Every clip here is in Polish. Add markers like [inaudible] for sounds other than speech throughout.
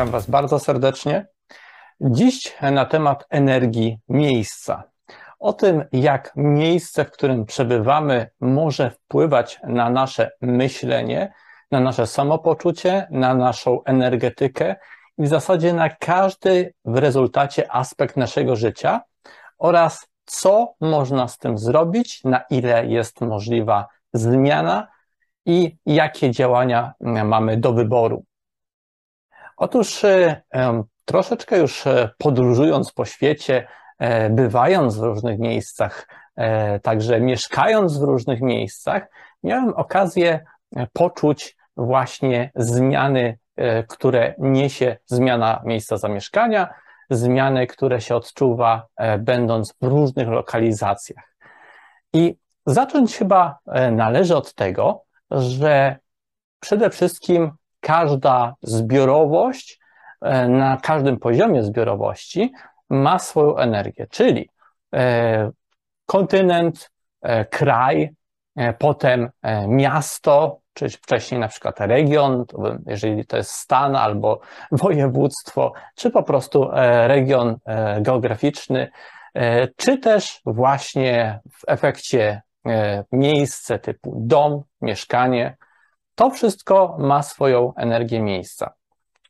Witam Was bardzo serdecznie. Dziś na temat energii miejsca. O tym, jak miejsce, w którym przebywamy, może wpływać na nasze myślenie, na nasze samopoczucie, na naszą energetykę i w zasadzie na każdy w rezultacie aspekt naszego życia oraz co można z tym zrobić, na ile jest możliwa zmiana i jakie działania mamy do wyboru. Otóż e, troszeczkę już e, podróżując po świecie, e, bywając w różnych miejscach, także mieszkając w różnych miejscach, miałem okazję poczuć właśnie zmiany, które niesie zmiana miejsca zamieszkania, zmiany, które się odczuwa będąc w różnych lokalizacjach. I zacząć chyba należy od tego, że przede wszystkim każda zbiorowość e, na każdym poziomie zbiorowości ma swoją energię, czyli e, kontynent, e, kraj, potem miasto, czy wcześniej na przykład region, jeżeli to jest stan albo [laughs] województwo, czy po prostu region geograficzny, czy też właśnie w efekcie miejsce typu dom, mieszkanie, to wszystko ma swoją energię miejsca.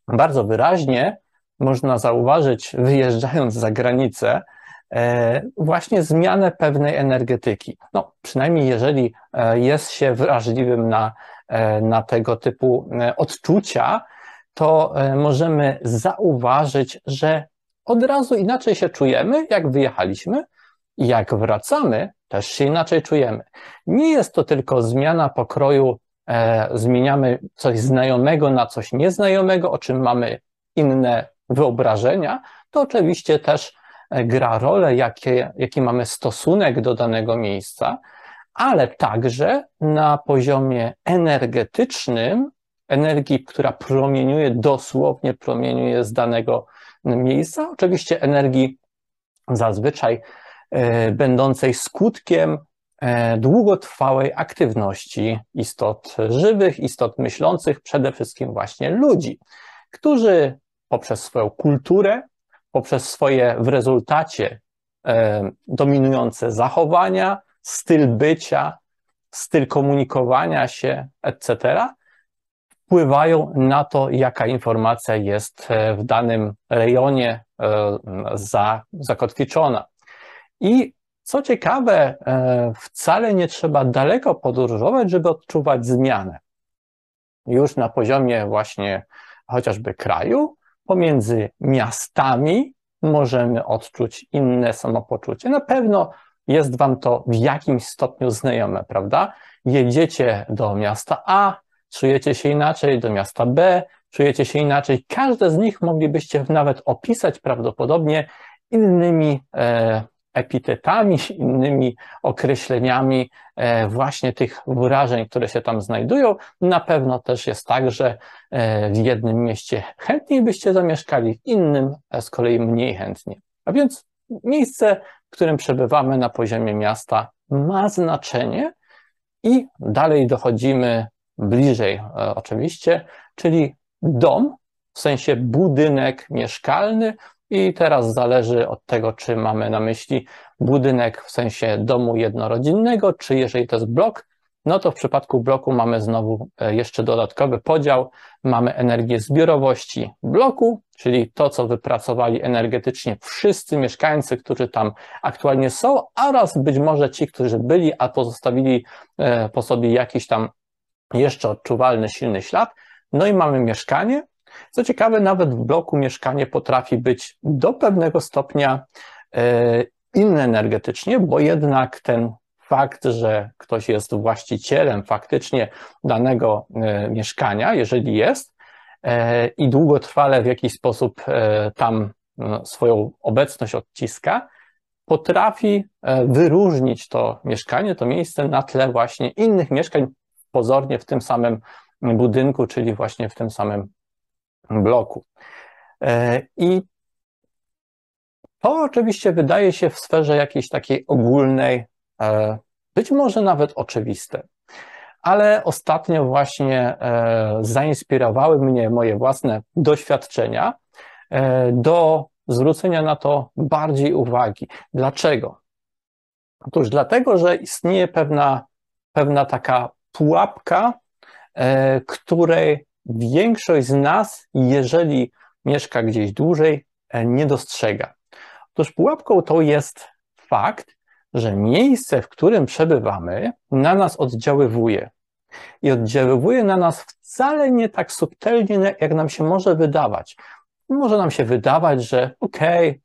Bardzo wyraźnie można zauważyć, wyjeżdżając za granicę, e, właśnie zmianę pewnej energetyki. No, przynajmniej jeżeli e, jest się wrażliwym na, e, na tego typu odczucia, to możemy zauważyć, że od razu inaczej się czujemy, jak wyjechaliśmy, i jak wracamy, też się inaczej czujemy. Nie jest to tylko zmiana pokroju zmieniamy coś znajomego na coś nieznajomego, o czym mamy inne wyobrażenia, to oczywiście też e, gra rolę, jakie, jaki mamy stosunek do danego miejsca, ale także na poziomie energetycznym, energii, która promieniuje, dosłownie promieniuje z danego miejsca, oczywiście energii zazwyczaj e, będącej skutkiem E, długotrwałej aktywności istot żywych, istot myślących, przede wszystkim właśnie ludzi, którzy poprzez swoją kulturę, poprzez swoje w rezultacie e, dominujące zachowania, styl bycia, styl komunikowania się, etc., wpływają na to, jaka informacja jest e, w danym rejonie za, zakotwiczona. I co ciekawe, e, wcale nie trzeba daleko podróżować, żeby odczuwać zmianę. Już na poziomie właśnie chociażby kraju, pomiędzy miastami możemy odczuć inne samopoczucie. Na pewno jest Wam to w jakimś stopniu znajome, prawda? Jedziecie do miasta A, czujecie się inaczej, do miasta B, czujecie się inaczej. Każde z nich moglibyście nawet opisać prawdopodobnie innymi e, epitetami, innymi określeniami e, właśnie tych wrażeń, które się tam znajdują. Na pewno też jest tak, że e, w jednym mieście chętniej byście zamieszkali, w innym z kolei mniej chętnie. A więc miejsce, w którym przebywamy na poziomie miasta ma znaczenie i dalej dochodzimy bliżej e, oczywiście, czyli dom, w sensie budynek mieszkalny i teraz zależy od tego, czy mamy na myśli budynek w sensie domu jednorodzinnego, czy jeżeli to jest blok, no to w przypadku bloku mamy znowu e, jeszcze dodatkowy podział. Mamy energię zbiorowości bloku, czyli to, co wypracowali energetycznie wszyscy mieszkańcy, którzy tam aktualnie są, oraz być może ci, którzy byli, a pozostawili e, po sobie jakiś tam jeszcze odczuwalny, silny ślad. No i mamy mieszkanie, co ciekawe, nawet w bloku mieszkanie potrafi być do pewnego stopnia e, inne energetycznie, bo jednak ten fakt, że ktoś jest właścicielem faktycznie danego e, mieszkania, jeżeli jest, e, i długotrwale w jakiś sposób tam no, swoją obecność odciska, potrafi wyróżnić to mieszkanie, to miejsce na tle właśnie innych mieszkań pozornie w tym samym budynku, czyli właśnie w tym samym bloku. E, I to oczywiście wydaje się w sferze jakiejś takiej ogólnej, e, być może nawet oczywiste. ale ostatnio właśnie zainspirowały mnie moje własne doświadczenia do zwrócenia na to bardziej uwagi. Dlaczego? Otóż dlatego, że istnieje pewna, pewna taka pułapka, e, której większość z nas, jeżeli mieszka gdzieś dłużej, e, nie dostrzega. Otóż pułapką to jest fakt, że miejsce, w którym przebywamy, na nas oddziaływuje. I oddziaływuje na nas wcale nie tak subtelnie, jak nam się może wydawać. Może nam się wydawać, że okej, okay,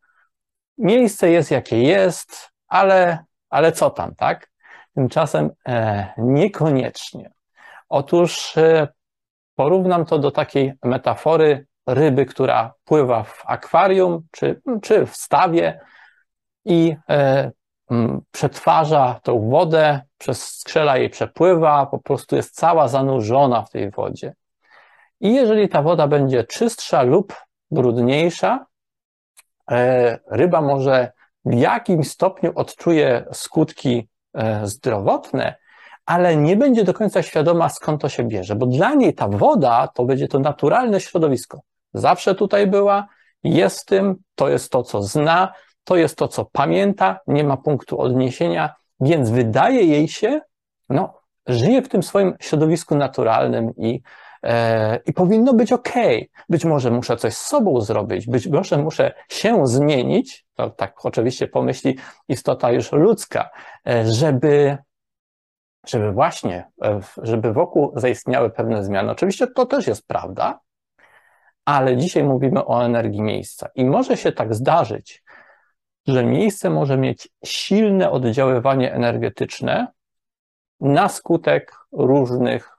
miejsce jest jakie jest, ale, ale co tam, tak? Tymczasem e, niekoniecznie. Otóż e, porównam to do takiej metafory ryby, która pływa w akwarium czy, czy w stawie i e, przetwarza tą wodę, przez skrzela jej przepływa, po prostu jest cała zanurzona w tej wodzie. I jeżeli ta woda będzie czystsza lub brudniejsza, e, ryba może w jakimś stopniu odczuje skutki e, zdrowotne, ale nie będzie do końca świadoma, skąd to się bierze, bo dla niej ta woda to będzie to naturalne środowisko. Zawsze tutaj była, jest tym, to jest to, co zna, to jest to, co pamięta, nie ma punktu odniesienia, więc wydaje jej się, no, żyje w tym swoim środowisku naturalnym i E, i powinno być ok. Być może muszę coś z sobą zrobić, być może muszę się zmienić, to tak oczywiście pomyśli istota już ludzka, e, żeby, żeby właśnie, e, żeby wokół zaistniały pewne zmiany. Oczywiście to też jest prawda, ale dzisiaj mówimy o energii miejsca i może się tak zdarzyć, że miejsce może mieć silne oddziaływanie energetyczne na skutek różnych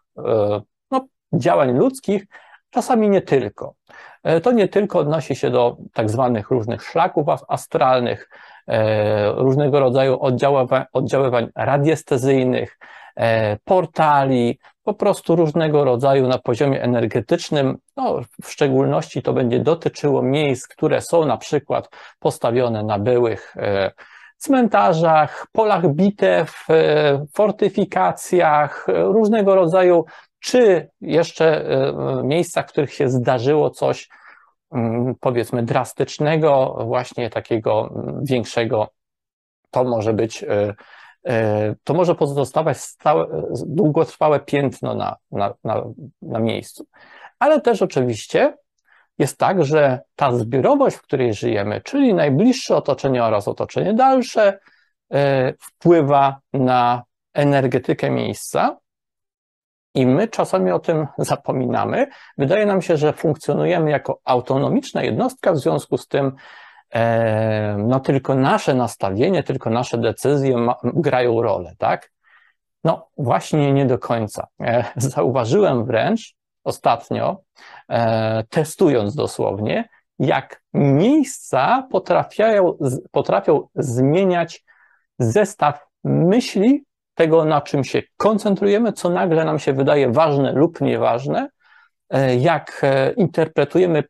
działań ludzkich, czasami nie tylko. E, to nie tylko odnosi się do tak zwanych różnych szlaków astralnych, e, różnego rodzaju oddziaływań, oddziaływań radiestezyjnych, e, portali, po prostu różnego rodzaju na poziomie energetycznym. No, w szczególności to będzie dotyczyło miejsc, które są na przykład postawione na byłych cmentarzach, polach bitew, fortyfikacjach, różnego rodzaju czy jeszcze e, miejscach, w których się zdarzyło coś, mm, powiedzmy, drastycznego, właśnie takiego mm, większego, to może być, e, e, to może pozostawać stałe, długotrwałe piętno na, na, na, na miejscu. Ale też oczywiście jest tak, że ta zbiorowość, w której żyjemy, czyli najbliższe otoczenie oraz otoczenie dalsze, wpływa na energetykę miejsca i my czasami o tym zapominamy. Wydaje nam się, że funkcjonujemy jako autonomiczna jednostka, w związku z tym e, no tylko nasze nastawienie, tylko nasze decyzje ma, grają rolę, tak? No właśnie nie do końca. E, [laughs] zauważyłem wręcz ostatnio, e, testując dosłownie, jak miejsca potrafiają, potrafią zmieniać zestaw myśli tego, na czym się koncentrujemy, co nagle nam się wydaje ważne lub nieważne, jak e, interpretujemy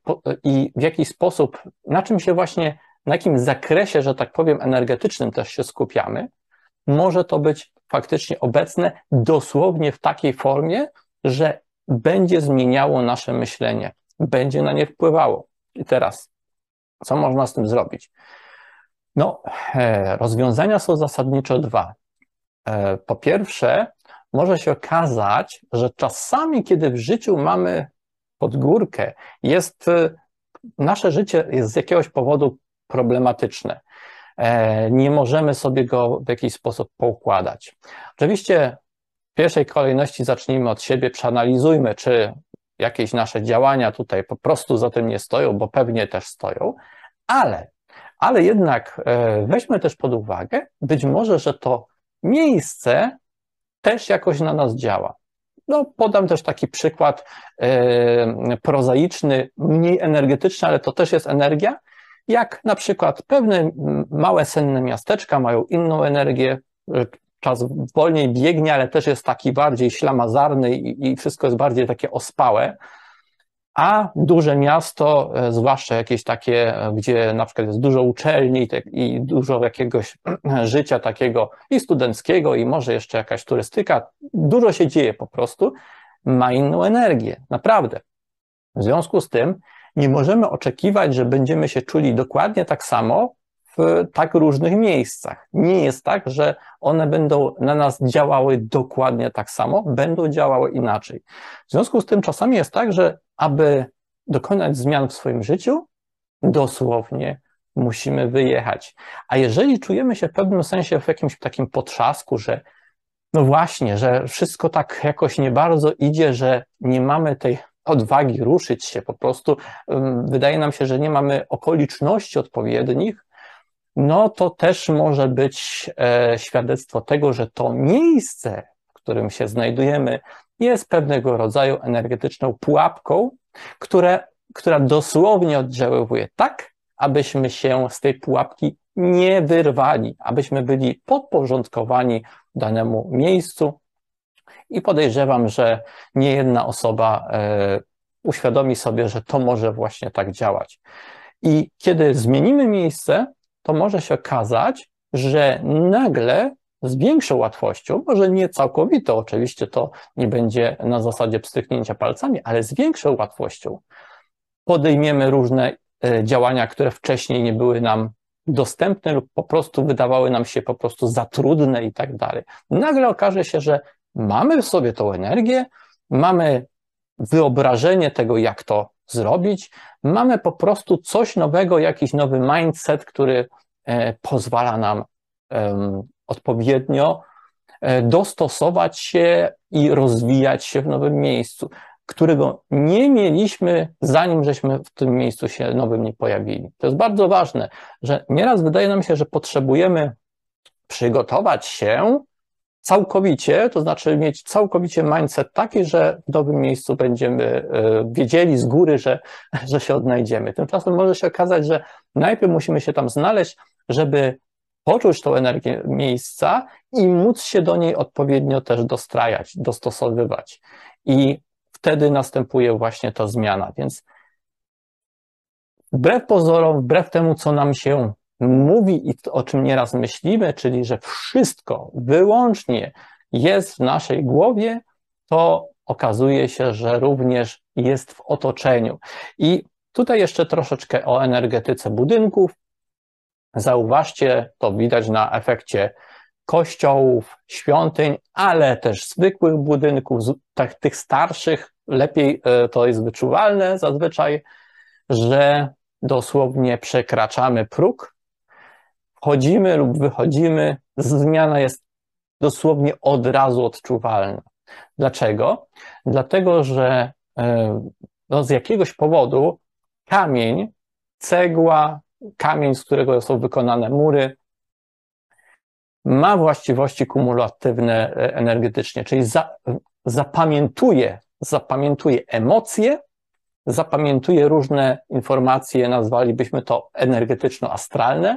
i w jaki sposób, na czym się właśnie, na jakim zakresie, że tak powiem, energetycznym też się skupiamy, może to być faktycznie obecne dosłownie w takiej formie, że będzie zmieniało nasze myślenie, będzie na nie wpływało. I teraz, co można z tym zrobić? No, e, rozwiązania są zasadniczo dwa. E, po pierwsze, może się okazać, że czasami, kiedy w życiu mamy pod górkę, jest e, nasze życie jest z jakiegoś powodu problematyczne. E, nie możemy sobie go w jakiś sposób poukładać. Oczywiście w pierwszej kolejności zacznijmy od siebie, przeanalizujmy, czy jakieś nasze działania tutaj po prostu za tym nie stoją, bo pewnie też stoją, ale, ale jednak weźmy też pod uwagę, być może, że to miejsce też jakoś na nas działa. No, podam też taki przykład e, prozaiczny, mniej energetyczny, ale to też jest energia. Jak na przykład pewne małe senne miasteczka mają inną energię, e, czas wolniej biegnie, ale też jest taki bardziej ślamazarny i, i wszystko jest bardziej takie ospałe. A duże miasto, e, zwłaszcza jakieś takie, e, gdzie na przykład jest dużo uczelni i dużo jakiegoś życia takiego i studenckiego, i może jeszcze jakaś turystyka, dużo się dzieje po prostu, ma inną energię, naprawdę. W związku z tym nie możemy oczekiwać, że będziemy się czuli dokładnie tak samo w tak różnych miejscach. Nie jest tak, że one będą na nas działały dokładnie tak samo, będą działały inaczej. W związku z tym czasami jest tak, że aby dokonać zmian w swoim życiu, dosłownie musimy wyjechać. A jeżeli czujemy się w pewnym sensie w jakimś takim potrzasku, że no właśnie, że wszystko tak jakoś nie bardzo idzie, że nie mamy tej odwagi ruszyć się po prostu, wydaje nam się, że nie mamy okoliczności odpowiednich, no to też może być e, świadectwo tego, że to miejsce, w którym się znajdujemy, jest pewnego rodzaju energetyczną pułapką, które, która dosłownie oddziaływuje tak, abyśmy się z tej pułapki nie wyrwali, abyśmy byli podporządkowani danemu miejscu. I podejrzewam, że nie jedna osoba e, uświadomi sobie, że to może właśnie tak działać. I kiedy zmienimy miejsce, to może się okazać, że nagle z większą łatwością, może nie całkowito, oczywiście to nie będzie na zasadzie pstryknięcia palcami, ale z większą łatwością podejmiemy różne e, działania, które wcześniej nie były nam dostępne lub po prostu wydawały nam się po prostu za trudne i tak dalej. Nagle okaże się, że mamy w sobie tą energię, mamy wyobrażenie tego, jak to zrobić. Mamy po prostu coś nowego, jakiś nowy mindset, który e, pozwala nam odpowiednio e, dostosować się i rozwijać się w nowym miejscu, którego nie mieliśmy, zanim żeśmy w tym miejscu się nowym nie pojawili. To jest bardzo ważne, że nieraz wydaje nam się, że potrzebujemy przygotować się całkowicie, to znaczy mieć całkowicie mindset taki, że w nowym miejscu będziemy e, wiedzieli z góry, że, [laughs] że się odnajdziemy. Tymczasem może się okazać, że najpierw musimy się tam znaleźć, żeby poczuć tą energię miejsca i móc się do niej odpowiednio też dostrajać, dostosowywać. I wtedy następuje właśnie ta zmiana. Więc wbrew pozorom, wbrew temu, co nam się mówi i o czym nieraz myślimy, czyli że wszystko wyłącznie jest w naszej głowie, to okazuje się, że również jest w otoczeniu. I tutaj jeszcze troszeczkę o energetyce budynków. Zauważcie, to widać na efekcie kościołów, świątyń, ale też zwykłych budynków, tak, tych starszych, lepiej e, to jest wyczuwalne zazwyczaj, że dosłownie przekraczamy próg wchodzimy lub wychodzimy, zmiana jest dosłownie od razu odczuwalna. Dlaczego? Dlatego, że e, no, z jakiegoś powodu kamień, cegła, kamień, z którego są wykonane mury, ma właściwości kumulatywne e, energetycznie, czyli za, zapamiętuje, zapamiętuje emocje, zapamiętuje różne informacje, nazwalibyśmy to energetyczno-astralne,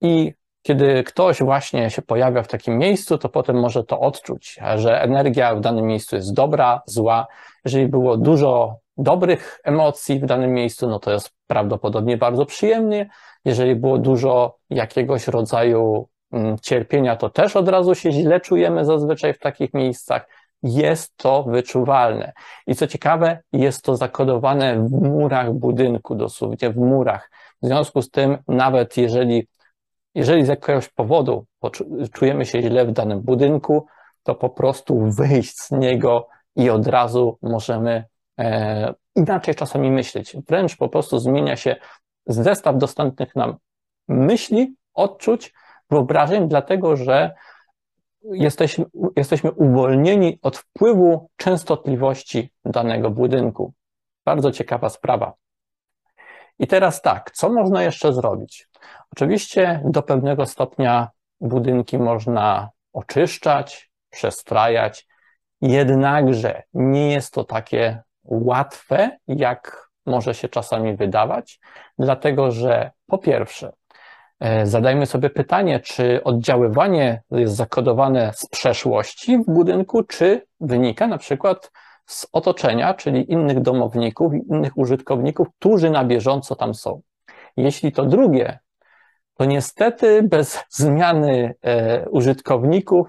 i kiedy ktoś właśnie się pojawia w takim miejscu, to potem może to odczuć, że energia w danym miejscu jest dobra, zła. Jeżeli było dużo dobrych emocji w danym miejscu, no to jest prawdopodobnie bardzo przyjemnie. Jeżeli było dużo jakiegoś rodzaju mm, cierpienia, to też od razu się źle czujemy zazwyczaj w takich miejscach. Jest to wyczuwalne. I co ciekawe, jest to zakodowane w murach budynku, dosłownie w murach. W związku z tym, nawet jeżeli jeżeli z jakiegoś powodu czujemy się źle w danym budynku, to po prostu wyjść z niego i od razu możemy e, inaczej czasami myśleć. Wręcz po prostu zmienia się zestaw dostępnych nam myśli, odczuć, wyobrażeń, dlatego że jesteśmy, jesteśmy uwolnieni od wpływu częstotliwości danego budynku. Bardzo ciekawa sprawa. I teraz tak, co można jeszcze zrobić? Oczywiście do pewnego stopnia budynki można oczyszczać, przestrajać, jednakże nie jest to takie łatwe, jak może się czasami wydawać, dlatego że po pierwsze, e, zadajmy sobie pytanie, czy oddziaływanie jest zakodowane z przeszłości w budynku, czy wynika na przykład z otoczenia, czyli innych domowników, innych użytkowników, którzy na bieżąco tam są. Jeśli to drugie, to niestety bez zmiany e, użytkowników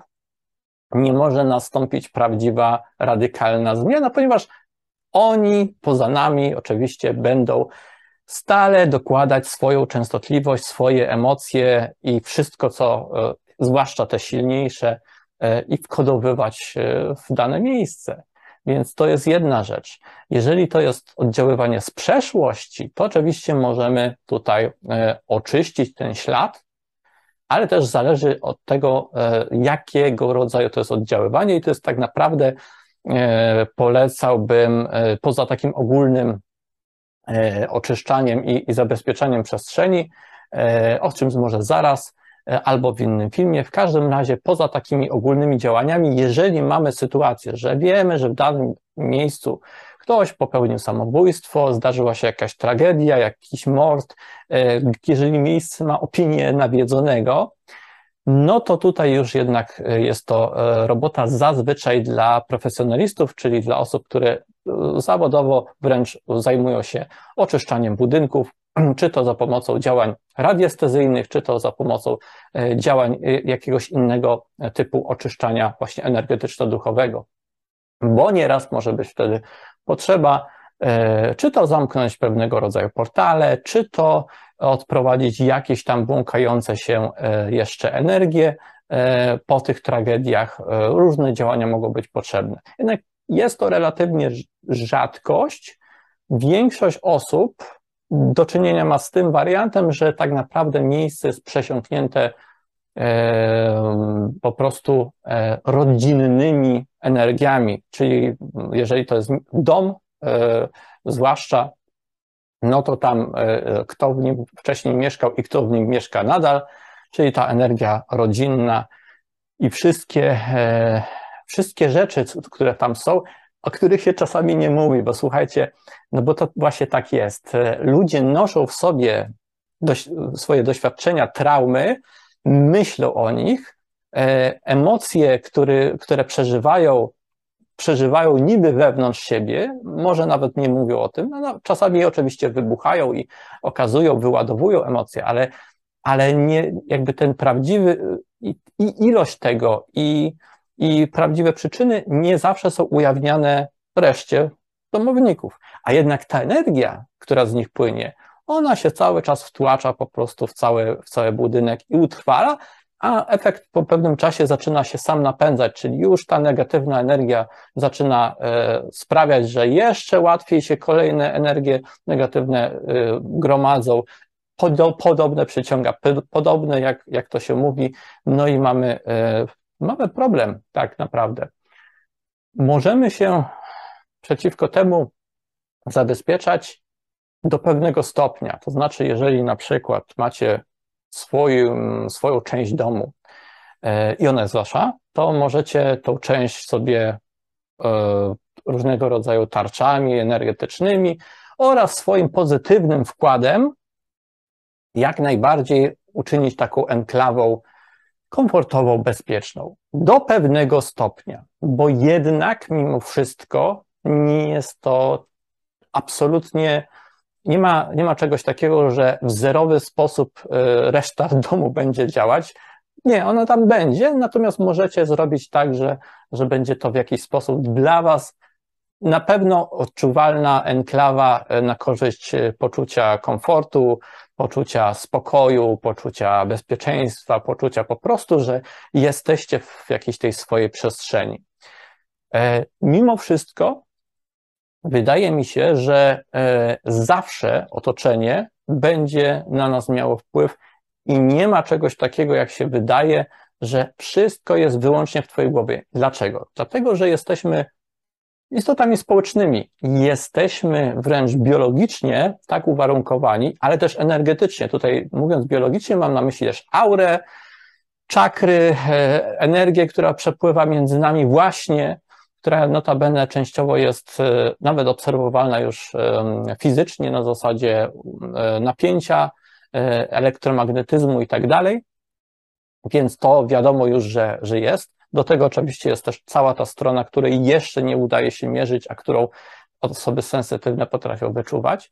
nie może nastąpić prawdziwa, radykalna zmiana, ponieważ oni poza nami oczywiście będą stale dokładać swoją częstotliwość, swoje emocje i wszystko, co, e, zwłaszcza te silniejsze, e, i wkodowywać w dane miejsce. Więc to jest jedna rzecz. Jeżeli to jest oddziaływanie z przeszłości, to oczywiście możemy tutaj oczyścić ten ślad, ale też zależy od tego, jakiego rodzaju to jest oddziaływanie i to jest tak naprawdę polecałbym poza takim ogólnym E, oczyszczaniem i, i zabezpieczaniem przestrzeni, e, o czym może zaraz e, albo w innym filmie. W każdym razie, poza takimi ogólnymi działaniami, jeżeli mamy sytuację, że wiemy, że w danym miejscu ktoś popełnił samobójstwo, zdarzyła się jakaś tragedia, jakiś mord, jeżeli miejsce ma opinię nawiedzonego, no to tutaj już jednak jest to robota zazwyczaj dla profesjonalistów, czyli dla osób, które zawodowo wręcz zajmują się oczyszczaniem budynków, czy to za pomocą działań radiestezyjnych, czy to za pomocą e, działań e, jakiegoś innego typu oczyszczania właśnie energetyczno-duchowego. Bo nieraz może być wtedy potrzeba, e, czy to zamknąć pewnego rodzaju portale, czy to odprowadzić jakieś tam błąkające się jeszcze energie po tych tragediach. Różne działania mogą być potrzebne. Jednak jest to relatywnie rzadkość. Większość osób do czynienia ma z tym wariantem, że tak naprawdę miejsce jest przesiąknięte po prostu e, rodzinnymi energiami, czyli jeżeli to jest dom, e, zwłaszcza, no to tam e, kto w nim wcześniej mieszkał i kto w nim mieszka nadal, czyli ta energia rodzinna i wszystkie wszystkie rzeczy, które tam są, o których się czasami nie mówi, bo słuchajcie, no bo to właśnie tak jest. Ludzie noszą w sobie dość, swoje doświadczenia, traumy, myślą o nich, e, emocje, które, które przeżywają, przeżywają niby wewnątrz siebie, może nawet nie mówią o tym, no, no, czasami oczywiście wybuchają i okazują, wyładowują emocje, ale, ale nie, jakby ten prawdziwy i, i ilość tego i i prawdziwe przyczyny nie zawsze są ujawniane reszcie domowników. A jednak ta energia, która z nich płynie, ona się cały czas wtłacza po prostu w cały, w cały budynek i utrwala, a efekt po pewnym czasie zaczyna się sam napędzać, czyli już ta negatywna energia zaczyna e, sprawiać, że jeszcze łatwiej się kolejne energie negatywne e, gromadzą, podobne przyciąga, podobne jak, jak to się mówi, no i mamy e, mamy problem tak naprawdę. Możemy się przeciwko temu zabezpieczać do pewnego stopnia. To znaczy, jeżeli na przykład macie swoją, swoją część domu e, i ona jest wasza, to możecie tą część sobie e, różnego rodzaju tarczami energetycznymi oraz swoim pozytywnym wkładem jak najbardziej uczynić taką enklawą komfortową, bezpieczną. Do pewnego stopnia, bo jednak mimo wszystko nie jest to absolutnie, nie ma, nie ma czegoś takiego, że w zerowy sposób e, reszta domu będzie działać. Nie, ona tam będzie, natomiast możecie zrobić tak, że, że będzie to w jakiś sposób dla Was na pewno odczuwalna enklawa e, na korzyść e, poczucia komfortu, poczucia spokoju, poczucia bezpieczeństwa, poczucia po prostu, że jesteście w jakiejś tej swojej przestrzeni. E, mimo wszystko, wydaje mi się, że zawsze otoczenie będzie na nas miało wpływ i nie ma czegoś takiego, jak się wydaje, że wszystko jest wyłącznie w Twojej głowie. Dlaczego? Dlatego, że jesteśmy istotami społecznymi. Jesteśmy wręcz biologicznie tak uwarunkowani, ale też energetycznie. Tutaj mówiąc biologicznie mam na myśli też aurę, czakry, e, energię, która przepływa między nami właśnie, która notabene częściowo jest e, nawet obserwowalna już fizycznie na zasadzie e, napięcia, elektromagnetyzmu i tak dalej. Więc to wiadomo już, że, że jest. Do tego oczywiście jest też cała ta strona, której jeszcze nie udaje się mierzyć, a którą osoby sensytywne potrafią wyczuwać.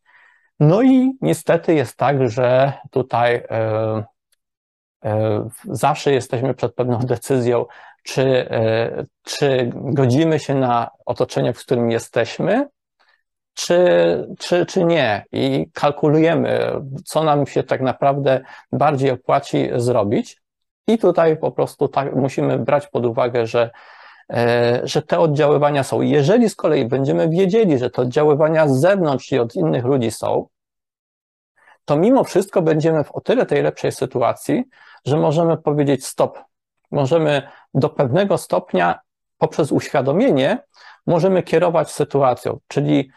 No i niestety jest tak, że tutaj e, e, zawsze jesteśmy przed pewną decyzją, czy, e, czy godzimy się na otoczenie, w którym jesteśmy, czy, czy, czy nie. I kalkulujemy, co nam się tak naprawdę bardziej opłaci zrobić. I tutaj po prostu tak musimy brać pod uwagę, że, e, że te oddziaływania są. Jeżeli z kolei będziemy wiedzieli, że te oddziaływania z zewnątrz i od innych ludzi są, to mimo wszystko będziemy w o tyle tej lepszej sytuacji, że możemy powiedzieć stop. Możemy do pewnego stopnia poprzez uświadomienie możemy kierować sytuacją, czyli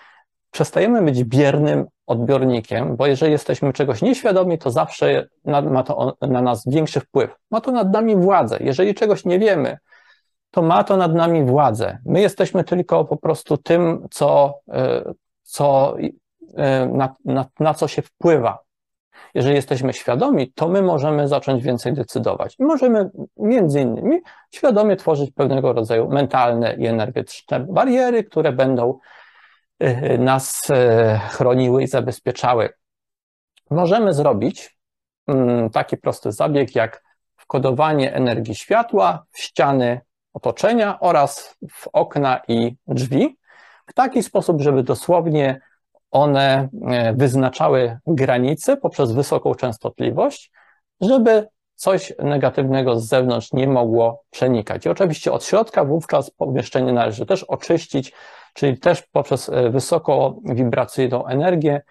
przestajemy być biernym odbiornikiem, bo jeżeli jesteśmy czegoś nieświadomi, to zawsze ma to na nas większy wpływ. Ma to nad nami władzę. Jeżeli czegoś nie wiemy, to ma to nad nami władzę. My jesteśmy tylko po prostu tym, co, e, co, e, na, na, na co się wpływa. Jeżeli jesteśmy świadomi, to my możemy zacząć więcej decydować. Możemy między innymi świadomie tworzyć pewnego rodzaju mentalne i energetyczne bariery, które będą nas y, chroniły i zabezpieczały. Możemy zrobić mm, taki prosty zabieg jak wkodowanie energii światła w ściany otoczenia oraz w okna i drzwi w taki sposób, żeby dosłownie one y, wyznaczały granice poprzez wysoką częstotliwość, żeby coś negatywnego z zewnątrz nie mogło przenikać. I oczywiście od środka wówczas pomieszczenie należy też oczyścić, czyli też poprzez e, wysokowibracyjną energię,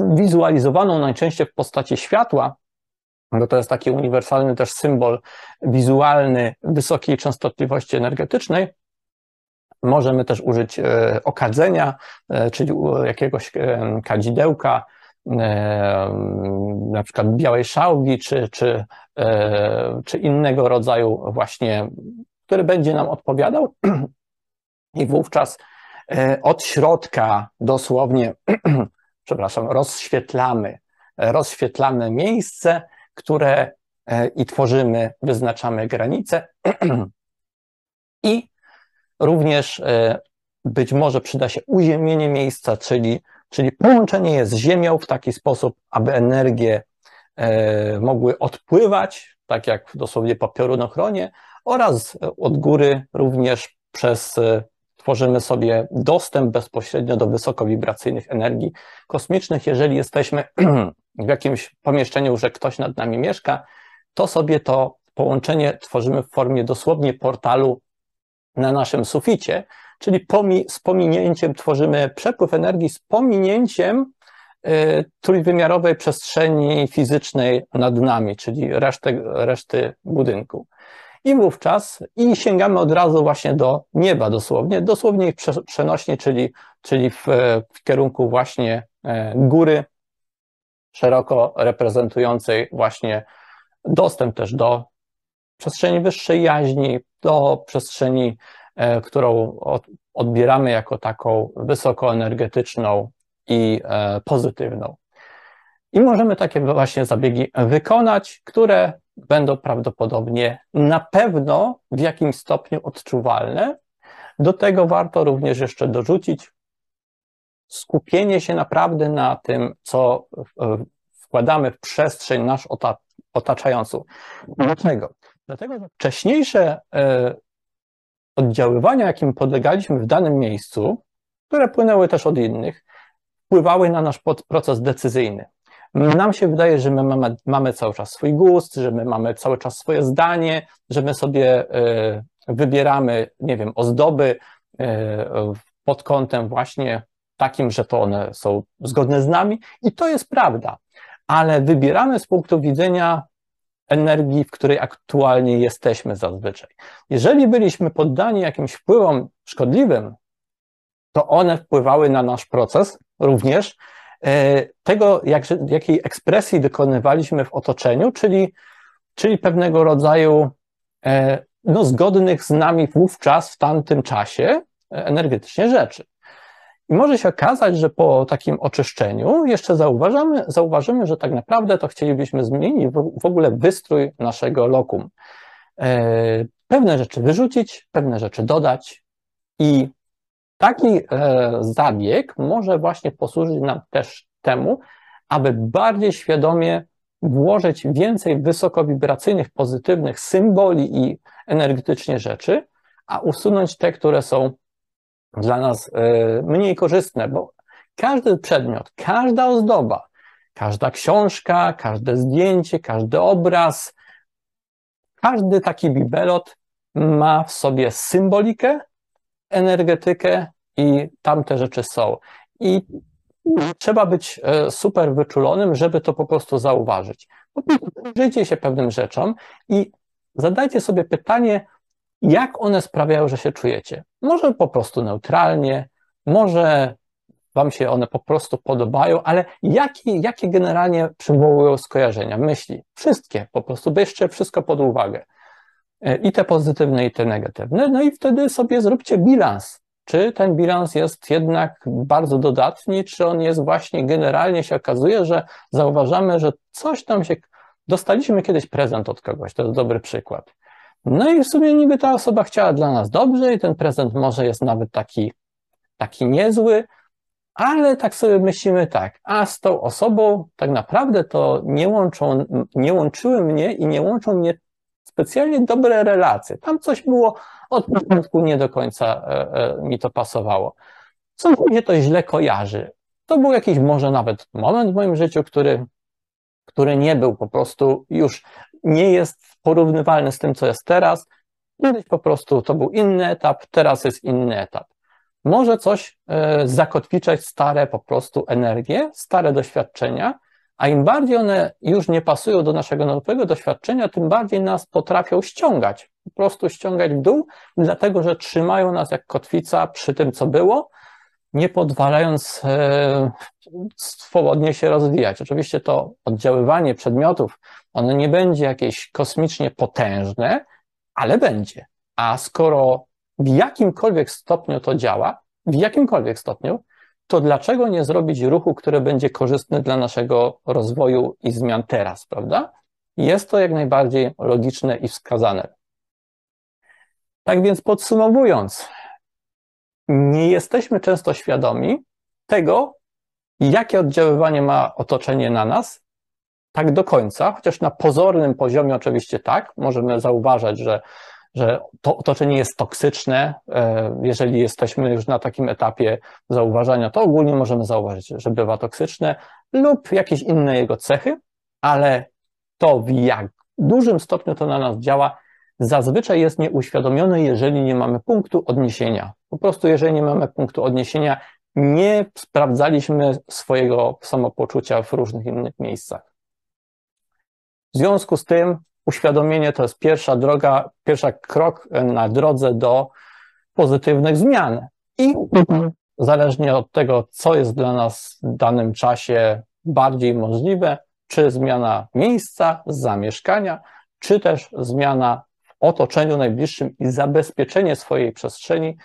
wizualizowaną najczęściej w postaci światła, bo to jest taki uniwersalny też symbol wizualny wysokiej częstotliwości energetycznej. Możemy też użyć e, okadzenia, e, czyli jakiegoś kadzidełka, na przykład białej szałwi, czy, czy, czy innego rodzaju właśnie, który będzie nam odpowiadał. [clears throat] I wówczas od środka dosłownie, [clears throat] przepraszam, rozświetlamy, rozświetlamy miejsce, które e, i tworzymy, wyznaczamy granice. [clears throat] I również e, być może przyda się uziemienie miejsca, czyli, czyli połączenie je z ziemią w taki sposób, aby energie mogły odpływać, tak jak dosłownie po piorunochronie, oraz od góry również przez tworzymy sobie dostęp bezpośrednio do wysokowibracyjnych energii kosmicznych. Jeżeli jesteśmy [clears throat] w jakimś pomieszczeniu, że ktoś nad nami mieszka, to sobie to połączenie tworzymy w formie dosłownie portalu na naszym suficie, czyli z pominięciem tworzymy przepływ energii z pominięciem y, trójwymiarowej przestrzeni fizycznej nad nami, czyli reszty, reszty budynku. I wówczas i sięgamy od razu właśnie do nieba dosłownie, dosłownie przenośnie, czyli, czyli w, w kierunku właśnie e, góry, szeroko reprezentującej właśnie dostęp też do przestrzeni wyższej jaźni, do przestrzeni, e, którą odbieramy jako taką wysokoenergetyczną i e, pozytywną. I możemy takie właśnie zabiegi wykonać, które będą prawdopodobnie na pewno w jakimś stopniu odczuwalne. Do tego warto również jeszcze dorzucić skupienie się naprawdę na tym, co wkładamy w przestrzeń nasz otaczającą. Dlaczego? Dlatego, że wcześniejsze e, oddziaływania, jakim podlegaliśmy w danym miejscu, które płynęły też od innych, wpływały na nasz proces decyzyjny. Nam się wydaje, że my mamy, mamy cały czas swój gust, że my mamy cały czas swoje zdanie, że my sobie e, wybieramy, nie wiem, ozdoby e, pod kątem właśnie takim, że to one są zgodne z nami i to jest prawda, ale wybieramy z punktu widzenia energii, w której aktualnie jesteśmy zazwyczaj. Jeżeli byliśmy poddani jakimś wpływom szkodliwym, to one wpływały na nasz proces również, tego, jak, jakiej ekspresji dokonywaliśmy w otoczeniu, czyli, czyli pewnego rodzaju e, no, zgodnych z nami wówczas, w tamtym czasie energetycznie rzeczy. I może się okazać, że po takim oczyszczeniu jeszcze zauważamy, zauważymy, że tak naprawdę to chcielibyśmy zmienić w ogóle wystrój naszego lokum. E, pewne rzeczy wyrzucić, pewne rzeczy dodać i taki e, zabieg może właśnie posłużyć nam też temu, aby bardziej świadomie włożyć więcej wysokowibracyjnych, pozytywnych symboli i energetycznie rzeczy, a usunąć te, które są dla nas e, mniej korzystne, bo każdy przedmiot, każda ozdoba, każda książka, każde zdjęcie, każdy obraz, każdy taki bibelot ma w sobie symbolikę, energetykę i tamte rzeczy są. I trzeba być e, super wyczulonym, żeby to po prostu zauważyć. Przyjrzyjcie się pewnym rzeczom i zadajcie sobie pytanie, jak one sprawiają, że się czujecie. Może po prostu neutralnie, może Wam się one po prostu podobają, ale jakie, jakie generalnie przywołują skojarzenia, myśli? Wszystkie, po prostu bierzcie wszystko pod uwagę. E, I te pozytywne, i te negatywne. No i wtedy sobie zróbcie bilans. Czy ten bilans jest jednak bardzo dodatni, czy on jest właśnie generalnie się okazuje, że zauważamy, że coś tam się. Dostaliśmy kiedyś prezent od kogoś, to jest dobry przykład. No i w sumie niby ta osoba chciała dla nas dobrze i ten prezent może jest nawet taki, taki niezły, ale tak sobie myślimy tak, a z tą osobą tak naprawdę to nie, łączą, nie łączyły mnie i nie łączą mnie specjalnie dobre relacje. Tam coś było od początku nie do końca e, e, mi to pasowało. Co mi się to źle kojarzy? To był jakiś może nawet moment w moim życiu, który, który nie był po prostu już, nie jest porównywalny z tym, co jest teraz. Kiedyś po prostu to był inny etap, teraz jest inny etap może coś e, zakotwiczać stare po prostu energie, stare doświadczenia, a im bardziej one już nie pasują do naszego nowego doświadczenia, tym bardziej nas potrafią ściągać, po prostu ściągać w dół, dlatego że trzymają nas jak kotwica przy tym, co było, nie pozwalając e, swobodnie się rozwijać. Oczywiście to oddziaływanie przedmiotów, ono nie będzie jakieś kosmicznie potężne, ale będzie. A skoro w jakimkolwiek stopniu to działa, w jakimkolwiek stopniu, to dlaczego nie zrobić ruchu, który będzie korzystny dla naszego rozwoju i zmian teraz, prawda? Jest to jak najbardziej logiczne i wskazane. Tak więc podsumowując, nie jesteśmy często świadomi tego, jakie oddziaływanie ma otoczenie na nas, tak do końca, chociaż na pozornym poziomie oczywiście tak, możemy zauważać, że że to otoczenie jest toksyczne. E, jeżeli jesteśmy już na takim etapie zauważania, to ogólnie możemy zauważyć, że bywa toksyczne lub jakieś inne jego cechy, ale to w jak dużym stopniu to na nas działa, zazwyczaj jest nieuświadomione, jeżeli nie mamy punktu odniesienia. Po prostu, jeżeli nie mamy punktu odniesienia, nie sprawdzaliśmy swojego samopoczucia w różnych innych miejscach. W związku z tym uświadomienie to jest pierwsza droga, pierwszy krok na drodze do pozytywnych zmian. I zależnie od tego, co jest dla nas w danym czasie bardziej możliwe, czy zmiana miejsca, zamieszkania, czy też zmiana w otoczeniu najbliższym i zabezpieczenie swojej przestrzeni,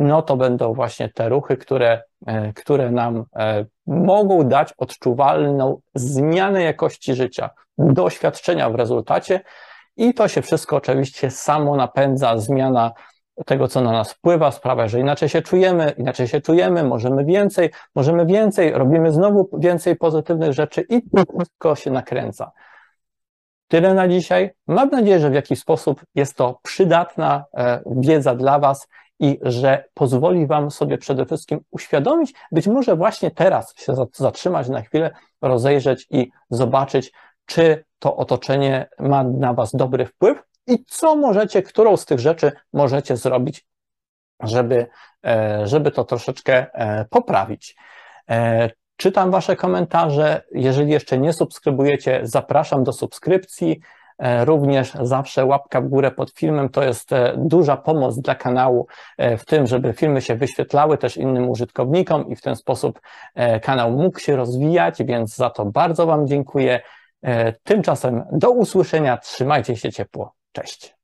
no to będą właśnie te ruchy, które, e, które nam e, mogą dać odczuwalną zmianę jakości życia, doświadczenia w rezultacie i to się wszystko oczywiście samo napędza, zmiana tego, co na nas wpływa, sprawia, że inaczej się czujemy, inaczej się czujemy, możemy więcej, możemy więcej, robimy znowu więcej pozytywnych rzeczy i to wszystko się nakręca. Tyle na dzisiaj. Mam nadzieję, że w jakiś sposób jest to przydatna e, wiedza dla Was i że pozwoli Wam sobie przede wszystkim uświadomić, być może właśnie teraz się zatrzymać na chwilę, rozejrzeć i zobaczyć, czy to otoczenie ma na Was dobry wpływ i co możecie, którą z tych rzeczy możecie zrobić, żeby, e, żeby to troszeczkę e, poprawić. E, czytam Wasze komentarze. Jeżeli jeszcze nie subskrybujecie, zapraszam do subskrypcji. Również zawsze łapka w górę pod filmem to jest duża pomoc dla kanału w tym, żeby filmy się wyświetlały też innym użytkownikom i w ten sposób kanał mógł się rozwijać, więc za to bardzo Wam dziękuję. Tymczasem do usłyszenia, trzymajcie się ciepło. Cześć.